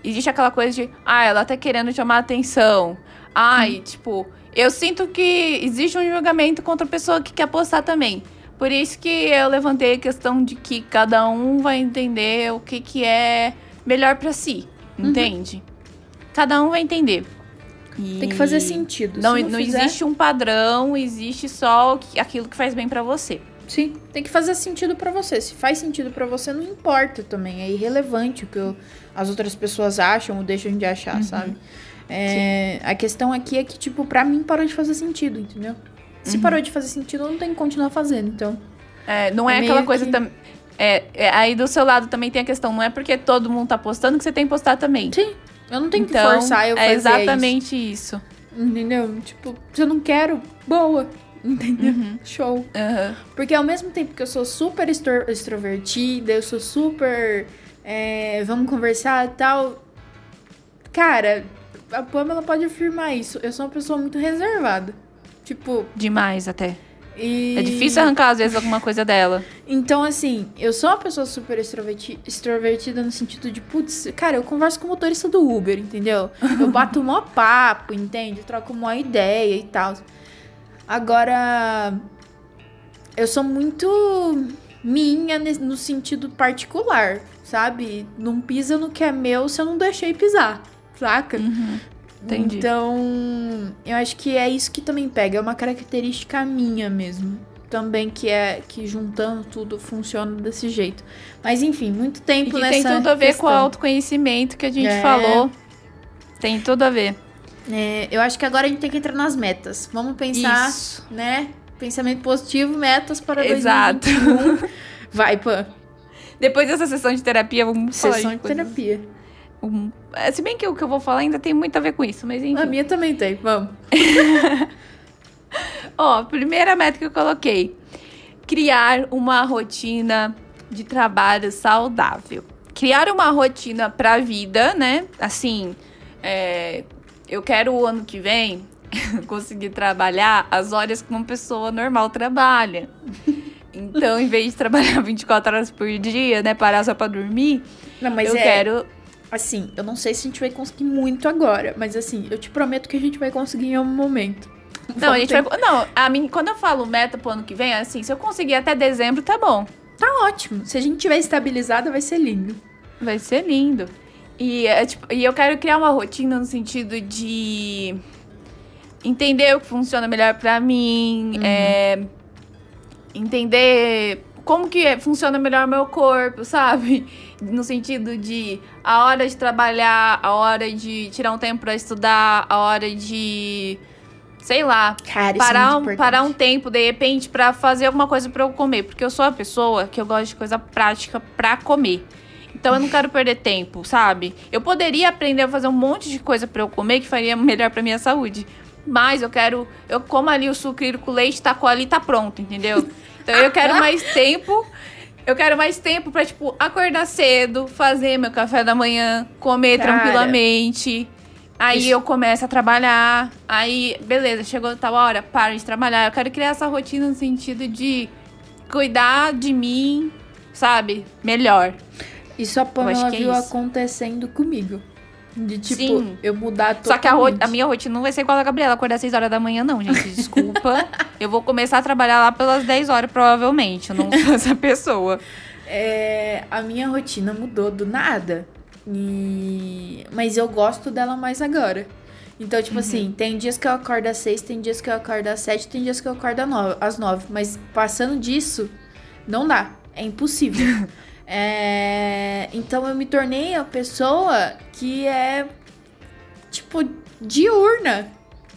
[SPEAKER 1] existe aquela coisa de, ah, ela tá querendo chamar atenção. Ai, uhum. tipo, eu sinto que existe um julgamento contra a pessoa que quer postar também. Por isso que eu levantei a questão de que cada um vai entender o que, que é melhor para si, uhum. entende? Cada um vai entender.
[SPEAKER 2] E Tem que fazer sentido.
[SPEAKER 1] Não, não, não fizer... existe um padrão, existe só aquilo que faz bem para você.
[SPEAKER 2] Sim, tem que fazer sentido para você. Se faz sentido para você, não importa também. É irrelevante o que eu, as outras pessoas acham ou deixam de achar, uhum. sabe? É, a questão aqui é que, tipo, pra mim parou de fazer sentido, entendeu? Se uhum. parou de fazer sentido, eu não tenho que continuar fazendo, então.
[SPEAKER 1] É, não é, é aquela coisa que... também. É, é, aí do seu lado também tem a questão, não é porque todo mundo tá postando que você tem que postar também.
[SPEAKER 2] Sim. Eu não tenho então, que forçar eu é fazer
[SPEAKER 1] É exatamente isso. isso.
[SPEAKER 2] Entendeu? Tipo, se eu não quero, boa. [laughs] Entendeu? Uhum. Show.
[SPEAKER 1] Uhum.
[SPEAKER 2] Porque ao mesmo tempo que eu sou super extro extrovertida, eu sou super. É, vamos conversar e tal. Cara, a Pamela pode afirmar isso. Eu sou uma pessoa muito reservada. Tipo.
[SPEAKER 1] Demais até. E... É difícil arrancar, às vezes, alguma coisa dela.
[SPEAKER 2] Então, assim, eu sou uma pessoa super extroverti extrovertida no sentido de, putz, cara, eu converso com o motorista do Uber, entendeu? Eu [laughs] bato mó papo, entende? troco uma ideia e tal. Agora, eu sou muito minha no sentido particular, sabe? Não pisa no que é meu se eu não deixei pisar, saca?
[SPEAKER 1] Uhum. Entendi.
[SPEAKER 2] Então, eu acho que é isso que também pega, é uma característica minha mesmo. Também que é que juntando tudo funciona desse jeito. Mas enfim, muito tempo e que nessa
[SPEAKER 1] tem tudo a ver questão. com o autoconhecimento que a gente é... falou. Tem tudo a ver.
[SPEAKER 2] É, eu acho que agora a gente tem que entrar nas metas. Vamos pensar, Isso. né? Pensamento positivo, metas para Exato. 2021. [laughs] Vai, Pan.
[SPEAKER 1] Depois dessa sessão de terapia, vamos
[SPEAKER 2] sessão falar Sessão de, terapia.
[SPEAKER 1] Um, é, se bem que o que eu vou falar ainda tem muito a ver com isso, mas enfim.
[SPEAKER 2] A minha também tem, vamos. [laughs]
[SPEAKER 1] Ó, primeira meta que eu coloquei: criar uma rotina de trabalho saudável. Criar uma rotina pra vida, né? Assim, é, eu quero o ano que vem [laughs] conseguir trabalhar as horas que uma pessoa normal trabalha. Então, em vez de trabalhar [laughs] 24 horas por dia, né, parar só pra dormir, não, mas eu é, quero.
[SPEAKER 2] Assim, eu não sei se a gente vai conseguir muito agora, mas assim, eu te prometo que a gente vai conseguir em algum momento.
[SPEAKER 1] Não, a gente vai. Não, a mim, quando eu falo meta pro ano que vem, é assim, se eu conseguir até dezembro, tá bom.
[SPEAKER 2] Tá ótimo. Se a gente tiver estabilizado, vai ser lindo.
[SPEAKER 1] Vai ser lindo. E, é, tipo, e eu quero criar uma rotina no sentido de entender o que funciona melhor para mim, uhum. é, entender como que funciona melhor o meu corpo, sabe? [laughs] No sentido de a hora de trabalhar, a hora de tirar um tempo para estudar, a hora de sei lá,
[SPEAKER 2] Cara,
[SPEAKER 1] é parar, é um, parar um tempo de repente para fazer alguma coisa para eu comer, porque eu sou uma pessoa que eu gosto de coisa prática para comer. Então eu não quero perder tempo, sabe? Eu poderia aprender a fazer um monte de coisa para eu comer que faria melhor para minha saúde. Mas eu quero. Eu como ali o sucrilho com leite, tacou ali, tá pronto, entendeu? Então eu quero [laughs] mais tempo. Eu quero mais tempo pra, tipo, acordar cedo, fazer meu café da manhã, comer Cara, tranquilamente. Aí isso... eu começo a trabalhar. Aí, beleza, chegou tal hora, paro de trabalhar. Eu quero criar essa rotina no sentido de cuidar de mim, sabe? Melhor.
[SPEAKER 2] Isso a Pamela é viu isso. acontecendo comigo. De tipo, Sim. eu mudar totalmente.
[SPEAKER 1] Só que a, a, minha rotina não vai ser igual a da Gabriela, acordar às 6 horas da manhã, não, gente. Desculpa. [laughs] eu vou começar a trabalhar lá pelas 10 horas, provavelmente. Eu não sou [laughs] essa pessoa.
[SPEAKER 2] É, a minha rotina mudou do nada. E... Mas eu gosto dela mais agora. Então, tipo assim, tem dias que eu acordo às seis, tem dias que eu acordo às sete, tem dias que eu acordo às nove, às nove. Mas passando disso, não dá. É impossível. [laughs] É, Então eu me tornei a pessoa que é, tipo, diurna.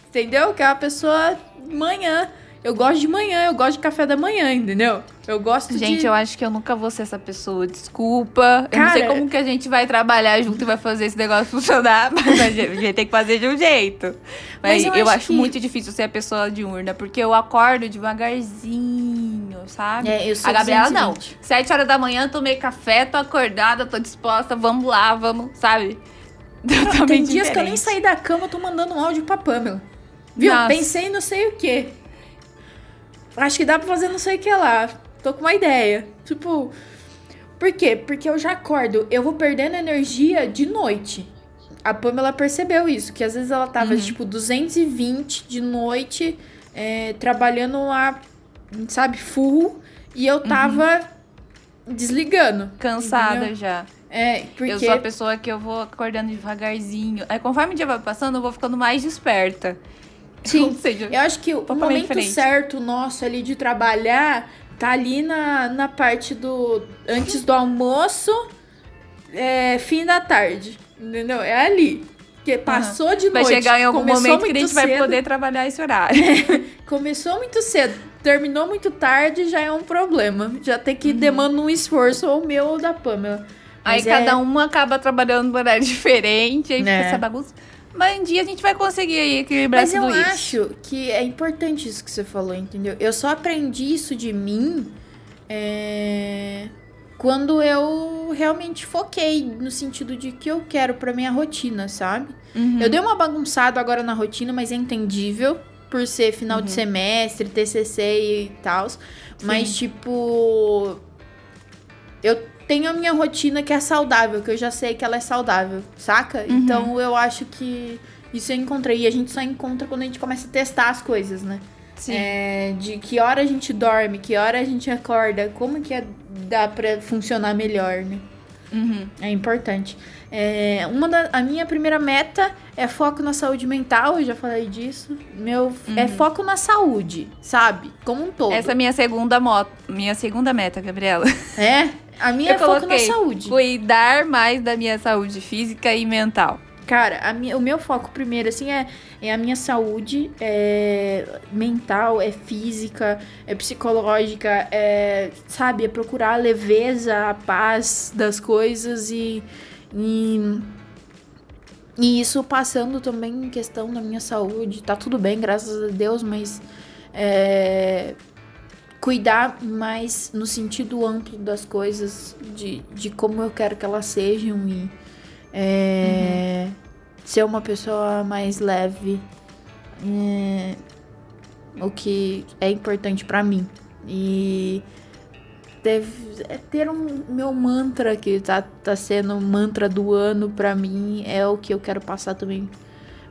[SPEAKER 2] Entendeu? Que é uma pessoa manhã. Eu gosto de manhã, eu gosto de café da manhã, entendeu? Eu gosto
[SPEAKER 1] Gente,
[SPEAKER 2] de.
[SPEAKER 1] eu acho que eu nunca vou ser essa pessoa. Desculpa. eu não sei
[SPEAKER 2] Cara-
[SPEAKER 1] como que a gente vai trabalhar junto e vai fazer esse negócio funcionar, [laughs] mas a gente, gente tem que fazer de um jeito. Mas,
[SPEAKER 2] Mas eu
[SPEAKER 1] eu,
[SPEAKER 2] acho
[SPEAKER 1] acho
[SPEAKER 2] que-
[SPEAKER 1] muito difícil ser a pessoa diurna, porque eu acordo devagarzinho, sabe?
[SPEAKER 2] É, eu sou
[SPEAKER 1] a Gabriela não.
[SPEAKER 2] 220.
[SPEAKER 1] Sete horas da manhã, tomei café, tô acordada, tô disposta, vamos lá, vamos, sabe? [laughs] Totalmente
[SPEAKER 2] Tem dias que eu nem
[SPEAKER 1] diferente.
[SPEAKER 2] saí da cama, eu tô mandando um áudio pra Pamela. Viu?
[SPEAKER 1] Nossa.
[SPEAKER 2] Pensei em não sei o que. Acho que dá pra fazer não sei o que lá. Tô com uma ideia. Tipo. Por quê? Porque eu já acordo, eu vou perdendo energia de noite. A Pamela percebeu isso, que às vezes ela tava,
[SPEAKER 1] Uhum.
[SPEAKER 2] tipo, 220 de noite, é, trabalhando a, sabe, full, e
[SPEAKER 1] Uhum.
[SPEAKER 2] eu tava desligando.
[SPEAKER 1] Cansada
[SPEAKER 2] entendeu?
[SPEAKER 1] já.
[SPEAKER 2] É, porque...
[SPEAKER 1] Eu sou a pessoa que eu vou acordando devagarzinho. Aí conforme o dia vai passando, eu vou ficando mais desperta. [laughs]
[SPEAKER 2] Sim.
[SPEAKER 1] Ou seja,
[SPEAKER 2] Eu acho que o momento certo nosso ali de trabalhar tá ali na, na parte do. Antes do almoço, é, fim da tarde. Entendeu? É ali. Porque passou de
[SPEAKER 1] vai
[SPEAKER 2] noite.
[SPEAKER 1] chegar em algum momento que a gente vai
[SPEAKER 2] cedo,
[SPEAKER 1] poder trabalhar esse horário. [laughs]
[SPEAKER 2] Começou muito cedo, terminou muito tarde, já é um problema. Já tem
[SPEAKER 1] Uhum.
[SPEAKER 2] que demanda um esforço, ou meu ou da Pamela.
[SPEAKER 1] Aí
[SPEAKER 2] Mas é-
[SPEAKER 1] cada um acaba trabalhando num horário [laughs] diferente, aí fica
[SPEAKER 2] É.
[SPEAKER 1] essa bagunça. Mas um dia a gente vai conseguir aí equilibrar
[SPEAKER 2] Mas eu
[SPEAKER 1] tudo isso.
[SPEAKER 2] acho que é importante isso que você falou, entendeu? Eu só aprendi isso de mim é, quando eu realmente foquei no sentido de que eu quero pra minha rotina, sabe?
[SPEAKER 1] Uhum.
[SPEAKER 2] Eu dei uma bagunçada agora na rotina, mas é entendível por ser final de semestre, TCC e tal. Mas, tipo, eu tenho a minha rotina que é saudável, que eu já sei que ela é saudável, saca? Então eu acho que isso eu encontrei. E a gente só encontra quando a gente começa a testar as coisas, né?
[SPEAKER 1] Sim.
[SPEAKER 2] É, de que hora a gente dorme, que hora a gente acorda, como que é- dá pra funcionar melhor, né?
[SPEAKER 1] Uhum.
[SPEAKER 2] É importante. É, uma da, a minha primeira meta é foco na saúde mental, eu já falei disso. Meu é foco na saúde, sabe? Como um todo.
[SPEAKER 1] Essa é a minha segunda moto, minha segunda meta, Gabriela.
[SPEAKER 2] É, [laughs] a minha
[SPEAKER 1] Eu
[SPEAKER 2] é foco na saúde.
[SPEAKER 1] Cuidar mais da minha saúde física e mental.
[SPEAKER 2] Cara, a minha, o meu foco primeiro, assim, é, é a minha saúde é mental, é física, é psicológica, é, sabe, é procurar a leveza, a paz das coisas e, e, e isso passando também em questão da minha saúde. Tá tudo bem, graças a Deus, mas é, cuidar mais no sentido amplo das coisas, de, de como eu quero que elas sejam e é, ser uma pessoa mais leve, é, o que é importante pra mim. E deve, é ter um meu mantra que tá, tá sendo o mantra do ano pra mim, é o que eu quero passar também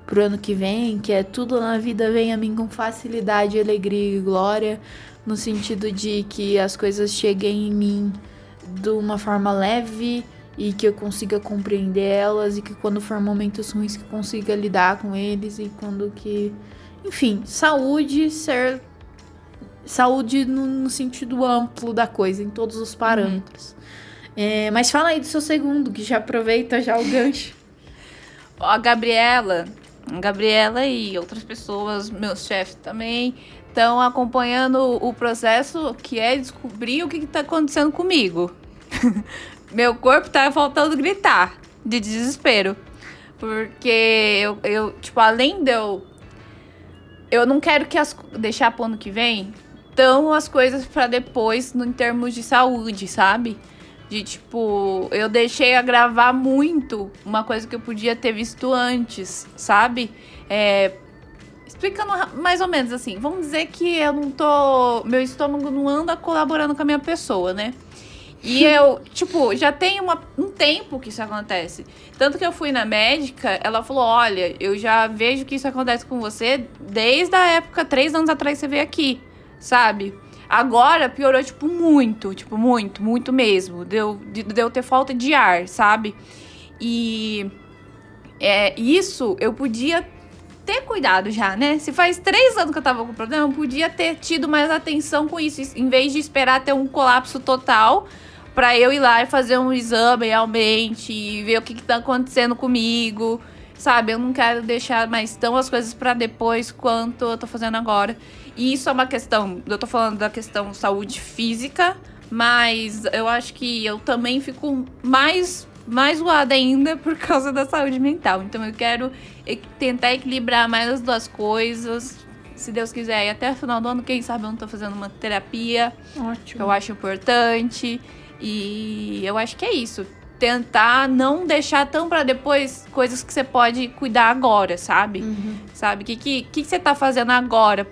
[SPEAKER 2] pro ano que vem, que é tudo na vida vem a mim com facilidade, alegria e glória, no sentido de que as coisas cheguem em mim de uma forma leve e que eu consiga compreender elas e que quando for momentos ruins que eu consiga lidar com eles e quando que enfim saúde ser saúde no, no sentido amplo da coisa em todos os parâmetros. É, mas fala aí do seu segundo que já aproveita já o gancho. [laughs]
[SPEAKER 1] Ó, A Gabriela, a Gabriela e outras pessoas, meus chefes também, estão acompanhando o processo que é descobrir o que está acontecendo comigo. [laughs] Meu corpo tá faltando gritar de desespero. Porque eu, eu, tipo, além de eu. Eu não quero que as, deixar pro ano que vem tão as coisas pra depois no em termos de saúde, sabe? De tipo, eu deixei a gravar muito uma coisa que eu podia ter visto antes, sabe? É, explicando mais ou menos assim, vamos dizer que eu não tô. Meu estômago não anda colaborando com a minha pessoa, né? E [laughs] eu, tipo, já tem uma, um tempo que isso acontece. Tanto que eu fui na médica, ela falou: olha, eu já vejo que isso acontece com você desde a época, três anos atrás você veio aqui, sabe? Agora piorou, tipo, muito, tipo, muito, muito mesmo. Deu, de, de eu ter falta de ar, sabe? E é, isso eu podia ter cuidado já, né? Se faz três anos que eu tava com problema, eu podia ter tido mais atenção com isso, em vez de esperar ter um colapso total para eu ir lá e fazer um exame realmente e ver o que, que tá acontecendo comigo, sabe? Eu não quero deixar mais tão as coisas para depois quanto eu tô fazendo agora. E isso é uma questão, eu tô falando da questão saúde física, mas eu acho que eu também fico mais mais zoada ainda [laughs] por causa da saúde mental. Então eu quero tentar equilibrar mais as duas coisas. Se Deus quiser, e até o final do ano, quem sabe eu não tô fazendo uma terapia.
[SPEAKER 2] Ótimo.
[SPEAKER 1] Que eu acho importante. E eu acho que é isso. Tentar não deixar tão para depois coisas que você pode cuidar agora, sabe?
[SPEAKER 2] Uhum.
[SPEAKER 1] Sabe? O que, que, que você tá fazendo agora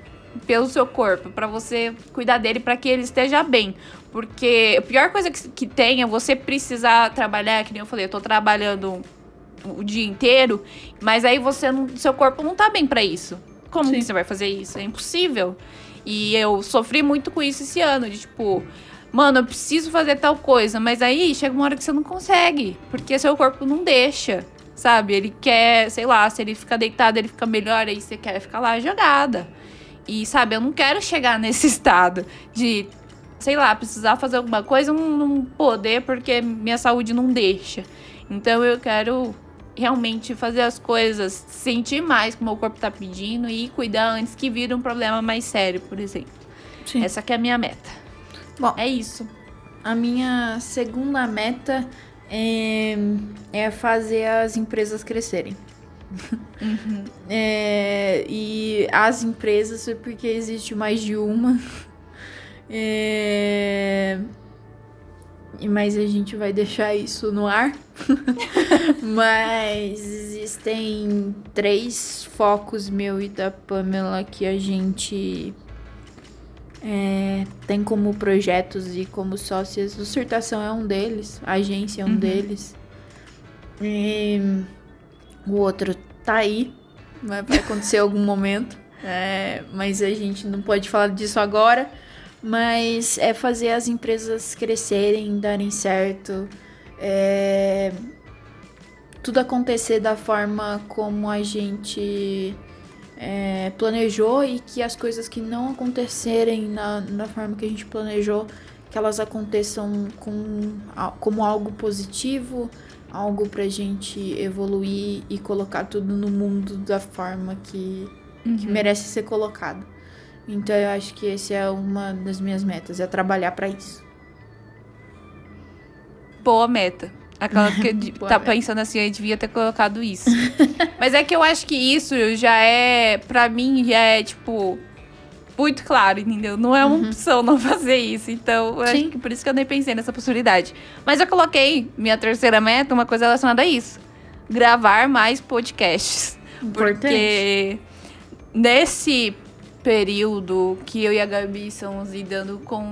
[SPEAKER 1] pelo seu corpo? para você cuidar dele para que ele esteja bem. Porque a pior coisa que, que tem é você precisar trabalhar, que nem eu falei, eu tô trabalhando o dia inteiro, mas aí você não, seu corpo não tá bem para isso. Como você vai fazer isso? É impossível. E eu sofri muito com isso esse ano, de tipo, mano, eu preciso fazer tal coisa, mas aí chega uma hora que você não consegue, porque seu corpo não deixa, sabe? Ele quer, sei lá, se ele fica deitado, ele fica melhor, aí você quer ficar lá jogada. E, sabe, eu não quero chegar [laughs] nesse estado de, sei lá, precisar fazer alguma coisa, não, não poder porque minha saúde não deixa. Então eu quero realmente fazer as coisas, sentir mais que o meu corpo tá pedindo e cuidar antes que vire um problema mais sério, por exemplo.
[SPEAKER 2] Sim.
[SPEAKER 1] Essa que é a minha meta.
[SPEAKER 2] Bom,
[SPEAKER 1] É isso.
[SPEAKER 2] A minha segunda meta é, é fazer as empresas crescerem. [laughs] É, e as empresas, é porque existe mais de uma. É, e- mas a gente vai deixar isso no ar. [laughs] mas existem três focos meu e da Pamela que a gente é, tem como projetos e como sócias. O Surtação é um deles, a agência é um
[SPEAKER 1] Uhum.
[SPEAKER 2] deles. E o outro tá aí, vai acontecer em algum momento. É, mas a gente não pode falar disso agora. Mas é fazer as empresas crescerem, darem certo. É, tudo acontecer da forma como a gente é, planejou e que as coisas que não acontecerem na, na forma que a gente planejou, que elas aconteçam com, como algo positivo, algo pra gente evoluir e colocar tudo no mundo da forma que, que merece ser colocado. Então eu acho que esse é uma das minhas metas, é trabalhar pra isso.
[SPEAKER 1] Boa meta. Aquela que [laughs] tá
[SPEAKER 2] meta.
[SPEAKER 1] pensando assim, eu devia ter colocado isso. [laughs] Mas é que eu acho que isso já é, pra mim, já é tipo muito claro, entendeu? Não é uma opção não [laughs] fazer isso. Então, eu acho que por isso que eu nem pensei nessa possibilidade. Mas eu coloquei minha terceira meta, uma coisa relacionada a isso. Gravar mais podcasts.
[SPEAKER 2] Importante.
[SPEAKER 1] Porque nesse período que eu e a Gabi estamos lidando com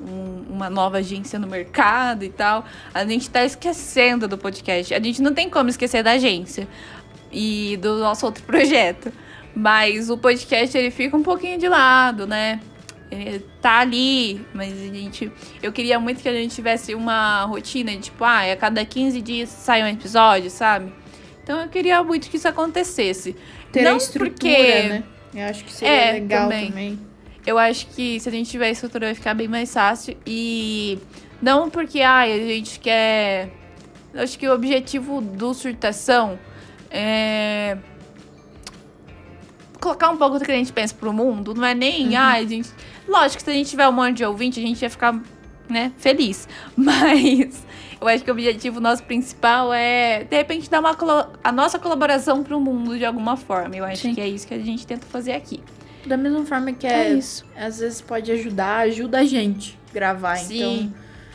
[SPEAKER 1] um- uma nova agência no mercado e tal, a gente tá esquecendo do podcast. A gente não tem como esquecer da agência e do nosso outro [laughs] projeto. Mas o podcast ele fica um pouquinho de lado, né? Ele tá ali, mas a gente. Eu queria muito que a gente tivesse uma rotina de tipo, ah, a cada 15 dias sai um episódio, sabe? Então eu queria muito que isso acontecesse.
[SPEAKER 2] Ter
[SPEAKER 1] não porque
[SPEAKER 2] né? Eu acho que seria
[SPEAKER 1] É,
[SPEAKER 2] legal
[SPEAKER 1] também.
[SPEAKER 2] também.
[SPEAKER 1] eu acho que se a gente tiver estrutura vai ficar bem mais fácil. E não porque ai, a gente quer. Eu acho que o objetivo do surtação é colocar um pouco do que a gente pensa pro mundo. Não é nem, ai, a gente. Lógico que se a gente tiver um monte de ouvinte, a gente ia ficar, né, feliz. [laughs] Mas eu acho que o objetivo nosso principal é, de repente, dar uma a nossa colaboração pro mundo de alguma forma. Eu acho
[SPEAKER 2] Sim.
[SPEAKER 1] que é isso que a gente tenta fazer aqui.
[SPEAKER 2] Da mesma forma que
[SPEAKER 1] É
[SPEAKER 2] é,
[SPEAKER 1] isso.
[SPEAKER 2] às vezes pode ajudar, ajuda a gente gravar.
[SPEAKER 1] Sim.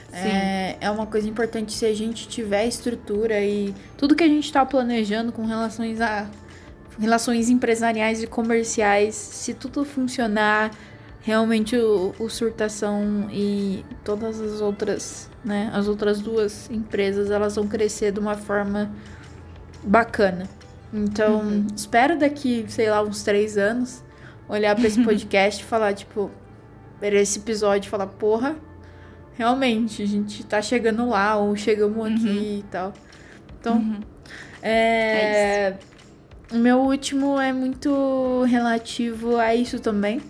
[SPEAKER 2] Então, é, é uma coisa importante se a gente tiver estrutura e tudo que a gente tá planejando com relações a relações empresariais e comerciais, se tudo funcionar, realmente o, o surtação e todas as outras, né, as outras duas empresas, elas vão crescer de uma forma bacana. Então, espero daqui, sei lá, uns três anos, olhar pra esse [laughs] podcast e falar, tipo, ver esse episódio e falar, porra, realmente, a gente tá chegando lá, ou chegamos aqui e tal. Então,
[SPEAKER 1] Uhum.
[SPEAKER 2] é, O meu último é muito relativo a isso também,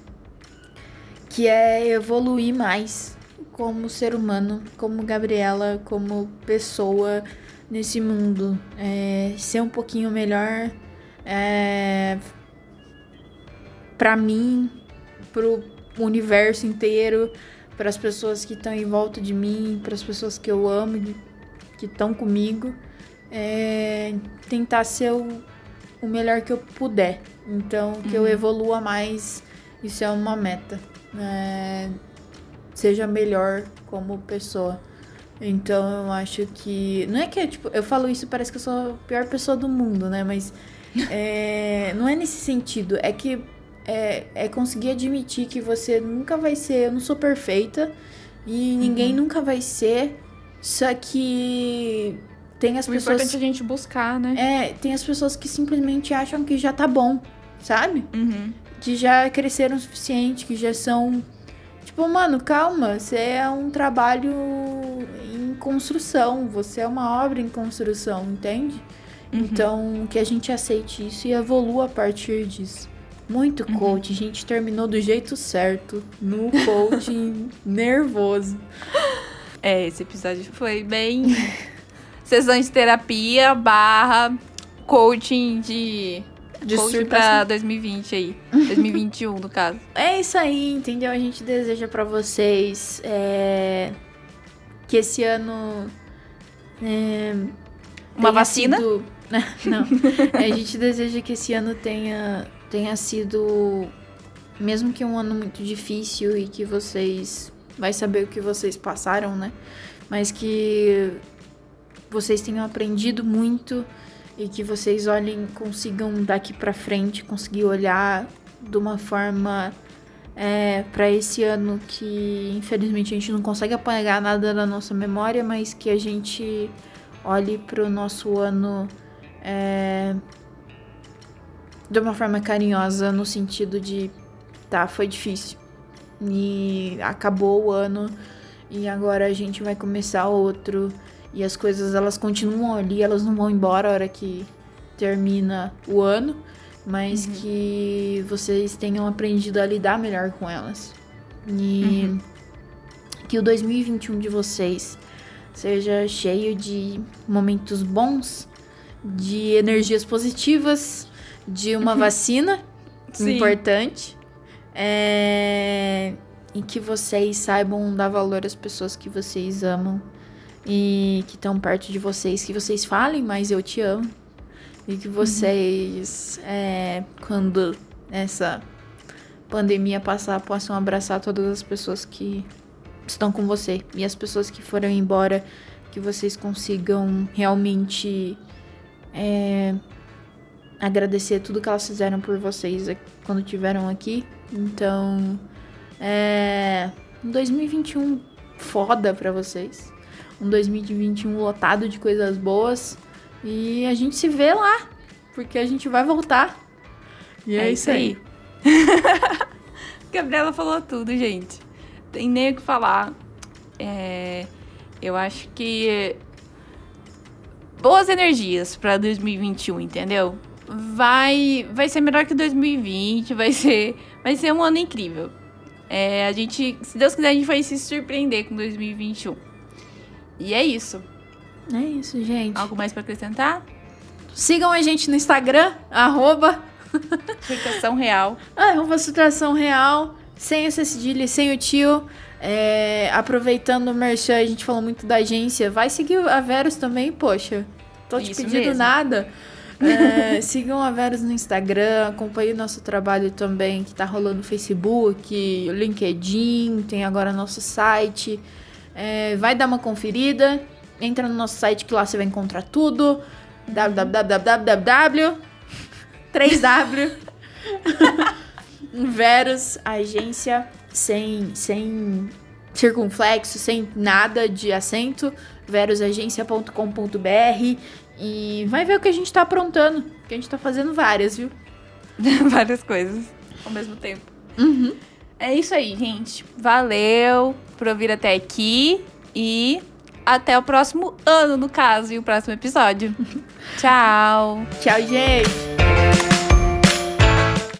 [SPEAKER 2] que é evoluir mais como ser humano, como Gabriela, como pessoa nesse mundo, é, ser um pouquinho melhor é, para mim, pro universo inteiro, para as pessoas que estão em volta de mim, para as pessoas que eu amo, que estão comigo, é, tentar ser o, o melhor que eu puder. Então, que uhum. eu evolua mais, isso é uma meta. É, seja melhor como pessoa. Então eu acho que. Não é que tipo, eu falo isso, parece que eu sou a pior pessoa do mundo, né? Mas [laughs] é, não é nesse sentido. É que é, é conseguir admitir que você nunca vai ser. Eu não sou perfeita e ninguém uhum. nunca vai ser. Só que tem as
[SPEAKER 1] o
[SPEAKER 2] pessoas.
[SPEAKER 1] O importante é a gente buscar, né?
[SPEAKER 2] É, tem as pessoas que simplesmente acham que já tá bom, sabe?
[SPEAKER 1] Uhum.
[SPEAKER 2] Que já cresceram o suficiente, que já são. Tipo, mano, calma, você é um trabalho em construção, você é uma obra em construção, entende? Uhum. Então, que a gente aceite isso e evolua a partir disso. Muito uhum. coach, a gente terminou do jeito certo, no coaching [laughs] nervoso.
[SPEAKER 1] É, esse episódio foi bem [laughs] sessão de terapia barra coaching de de coaching pra 2020 aí. 2021, no caso. [laughs]
[SPEAKER 2] É isso aí, entendeu? A gente deseja para vocês é, que esse ano. É,
[SPEAKER 1] Uma vacina?
[SPEAKER 2] Sido... [laughs] Não. a gente deseja que esse ano tenha tenha sido, mesmo que um ano muito difícil e que vocês vai saber o que vocês passaram, né? Mas que vocês tenham aprendido muito e que vocês olhem, consigam daqui para frente, conseguir olhar de uma forma é, para esse ano que infelizmente a gente não consegue apagar nada da nossa memória, mas que a gente olhe para o nosso ano é, de uma forma carinhosa, no sentido de, tá, foi difícil. E acabou o ano e agora a gente vai começar outro. E as coisas elas continuam ali, elas não vão embora a hora que termina o ano, mas uhum. que vocês tenham aprendido a lidar melhor com elas. E uhum. que o 2021 de vocês seja cheio de momentos bons, de energias positivas, de uma uhum. vacina Sim. importante. É... E que vocês saibam dar valor às pessoas que vocês amam e que estão perto de vocês, que vocês falem, mas eu te amo. E que vocês, uhum. é, quando essa pandemia passar, possam abraçar todas as pessoas que estão com você e as pessoas que foram embora, que vocês consigam realmente é, agradecer tudo que elas fizeram por vocês quando tiveram aqui. Então, é um 2021 foda para vocês. Um 2021 lotado de coisas boas. E a gente se vê lá, porque a gente vai voltar.
[SPEAKER 1] E é, é isso aí. [laughs] Gabriela falou tudo, gente. Tem nem o que falar. É, eu acho que boas energias para 2021, entendeu? vai vai ser melhor que 2020, vai ser vai ser um ano incrível. É, a gente, se Deus quiser, a gente vai se surpreender com 2021. E é isso.
[SPEAKER 2] É isso, gente.
[SPEAKER 1] Algo mais para acrescentar?
[SPEAKER 2] Sigam a gente no Instagram, arroba... [laughs]
[SPEAKER 1] Situação Real.
[SPEAKER 2] Arroba Situação Real, sem o cedilha, sem o tio. É, aproveitando o merchan, a gente falou muito da agência. Vai seguir a Verus também, poxa. Tô te Isso pedindo mesmo. nada. [laughs] É, sigam a Verus no Instagram, acompanhem o nosso trabalho também, que tá rolando no Facebook, LinkedIn, tem agora nosso site. É, vai dar uma conferida, entra no nosso site que lá você vai encontrar tudo. www [laughs] 3W Verus, agência sem, sem circunflexo, sem nada de acento, verusagência.com.br e vai ver o que a gente tá aprontando. Que a gente tá fazendo várias, viu? [laughs]
[SPEAKER 1] várias coisas ao mesmo tempo.
[SPEAKER 2] Uhum.
[SPEAKER 1] É isso aí, gente. Valeu por ouvir até aqui. E até o próximo ano, no caso, e o próximo episódio. [laughs] Tchau.
[SPEAKER 2] Tchau, gente.